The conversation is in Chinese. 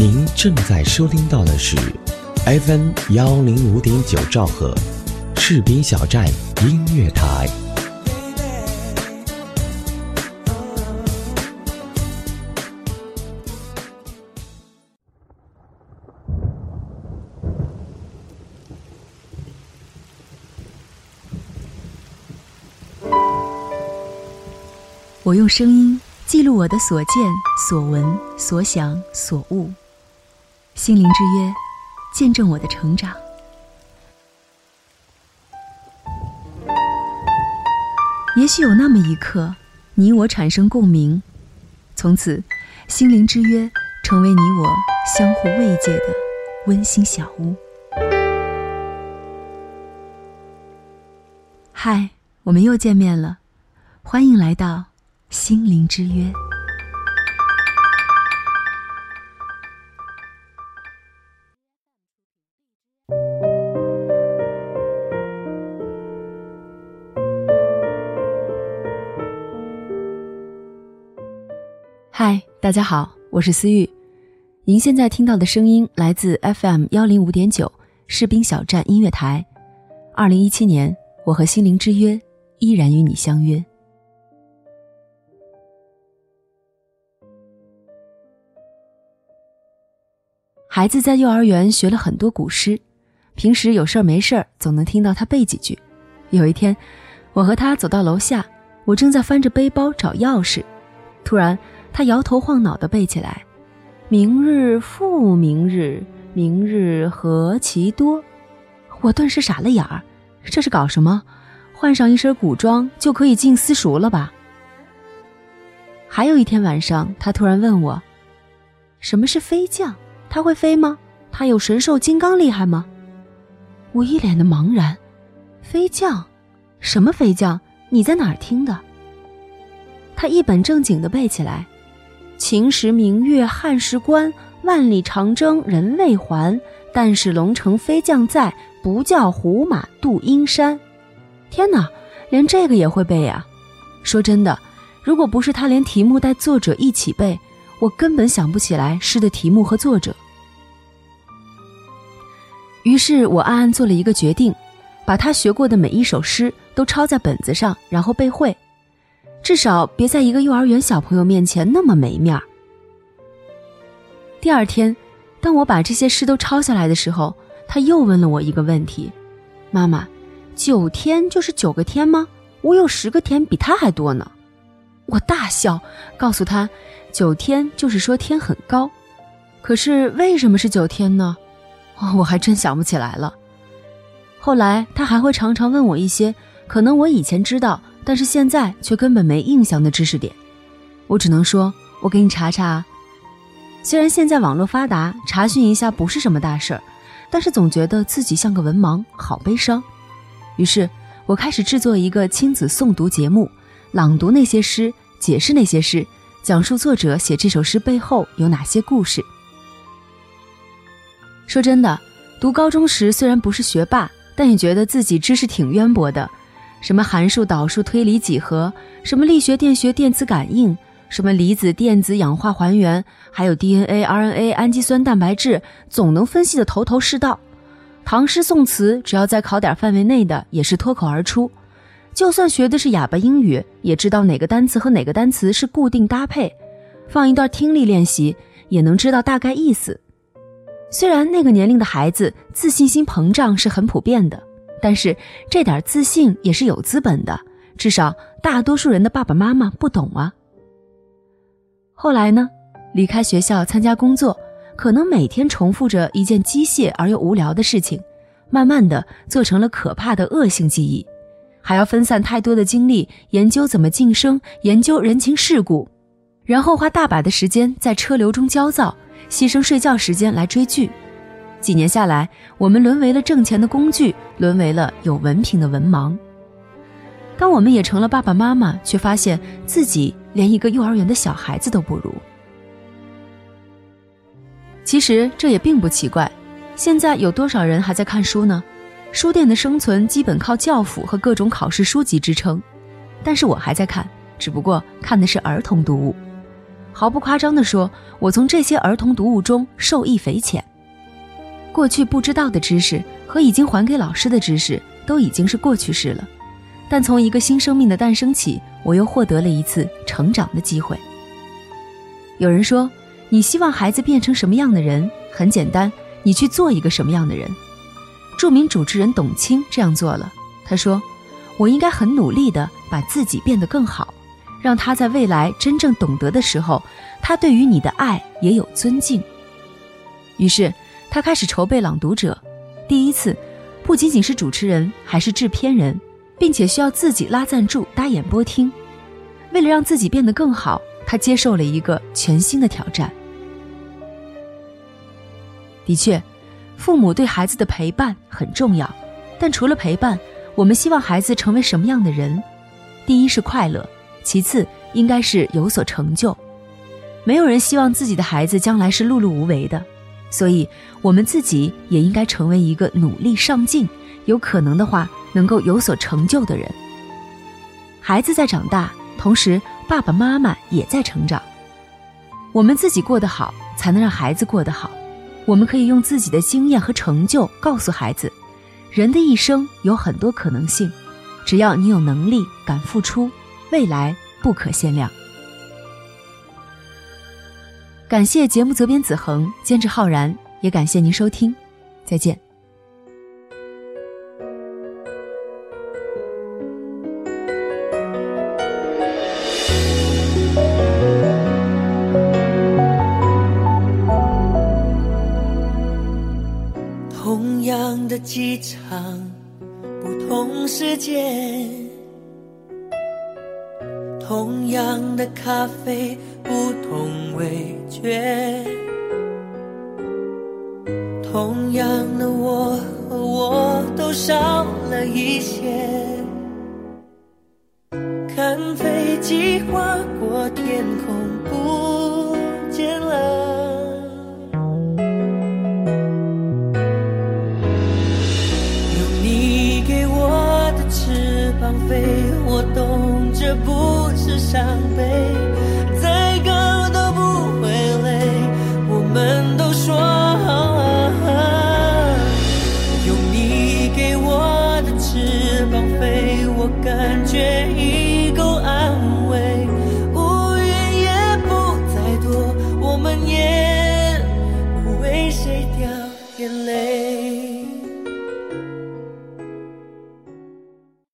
您正在收听到的是 FM 幺零五点九兆赫，士兵小站音乐台。我用声音记录我的所见所闻所想所悟，心灵之约，见证我的成长。也许有那么一刻，你我产生共鸣，从此，心灵之约成为你我相互慰藉的温馨小屋。嗨，我们又见面了，欢迎来到。心灵之约。嗨，大家好，我是思玉。您现在听到的声音来自 FM 幺零五点九士兵小站音乐台。二零一七年，我和心灵之约依然与你相约。孩子在幼儿园学了很多古诗，平时有事儿没事儿总能听到他背几句。有一天，我和他走到楼下，我正在翻着背包找钥匙，突然他摇头晃脑的背起来：“明日复明日，明日何其多。”我顿时傻了眼儿，这是搞什么？换上一身古装就可以进私塾了吧？还有一天晚上，他突然问我：“什么是飞将？”他会飞吗？他有神兽金刚厉害吗？我一脸的茫然。飞将？什么飞将？你在哪儿听的？他一本正经的背起来：“秦时明月汉时关，万里长征人未还。但使龙城飞将在，不教胡马度阴山。”天哪，连这个也会背呀！说真的，如果不是他连题目带作者一起背。我根本想不起来诗的题目和作者，于是我暗暗做了一个决定，把他学过的每一首诗都抄在本子上，然后背会，至少别在一个幼儿园小朋友面前那么没面儿。第二天，当我把这些诗都抄下来的时候，他又问了我一个问题：“妈妈，九天就是九个天吗？我有十个天，比他还多呢。”我大笑，告诉他。九天就是说天很高，可是为什么是九天呢？哦我还真想不起来了。后来他还会常常问我一些可能我以前知道，但是现在却根本没印象的知识点。我只能说，我给你查查。虽然现在网络发达，查询一下不是什么大事儿，但是总觉得自己像个文盲，好悲伤。于是我开始制作一个亲子诵读节目，朗读那些诗，解释那些诗。讲述作者写这首诗背后有哪些故事。说真的，读高中时虽然不是学霸，但也觉得自己知识挺渊博的，什么函数、导数、推理、几何，什么力学、电学、电磁感应，什么离子、电子、氧化还原，还有 DNA、RNA、氨基酸、蛋白质，总能分析的头头是道。唐诗宋词，只要在考点范围内的，也是脱口而出。就算学的是哑巴英语，也知道哪个单词和哪个单词是固定搭配，放一段听力练习，也能知道大概意思。虽然那个年龄的孩子自信心膨胀是很普遍的，但是这点自信也是有资本的，至少大多数人的爸爸妈妈不懂啊。后来呢，离开学校参加工作，可能每天重复着一件机械而又无聊的事情，慢慢的做成了可怕的恶性记忆。还要分散太多的精力研究怎么晋升，研究人情世故，然后花大把的时间在车流中焦躁，牺牲睡觉时间来追剧。几年下来，我们沦为了挣钱的工具，沦为了有文凭的文盲。当我们也成了爸爸妈妈，却发现自己连一个幼儿园的小孩子都不如。其实这也并不奇怪，现在有多少人还在看书呢？书店的生存基本靠教辅和各种考试书籍支撑，但是我还在看，只不过看的是儿童读物。毫不夸张地说，我从这些儿童读物中受益匪浅。过去不知道的知识和已经还给老师的知识都已经是过去式了，但从一个新生命的诞生起，我又获得了一次成长的机会。有人说，你希望孩子变成什么样的人？很简单，你去做一个什么样的人。著名主持人董卿这样做了。他说：“我应该很努力地把自己变得更好，让他在未来真正懂得的时候，他对于你的爱也有尊敬。”于是。他开始筹备《朗读者》，第一次，不仅仅是主持人，还是制片人，并且需要自己拉赞助、搭演播厅。为了让自己变得更好，他接受了一个全新的挑战。的确，父母对孩子的陪伴很重要，但除了陪伴，我们希望孩子成为什么样的人？第一是快乐，其次应该是有所成就。没有人希望自己的孩子将来是碌碌无为的。所以，我们自己也应该成为一个努力上进、有可能的话能够有所成就的人。孩子在长大，同时爸爸妈妈也在成长。我们自己过得好，才能让孩子过得好。我们可以用自己的经验和成就告诉孩子：人的一生有很多可能性，只要你有能力、敢付出，未来不可限量。感谢节目责编子恒，监制浩然，也感谢您收听，再见。同样的机场，不同时间，同样的咖啡。不同味觉，同样的我和我都少了一些。看飞机划过天空，不见了。用你给我的翅膀飞，我懂却不是伤悲。再高都不会累我们都说好用你给我的翅膀飞我感觉已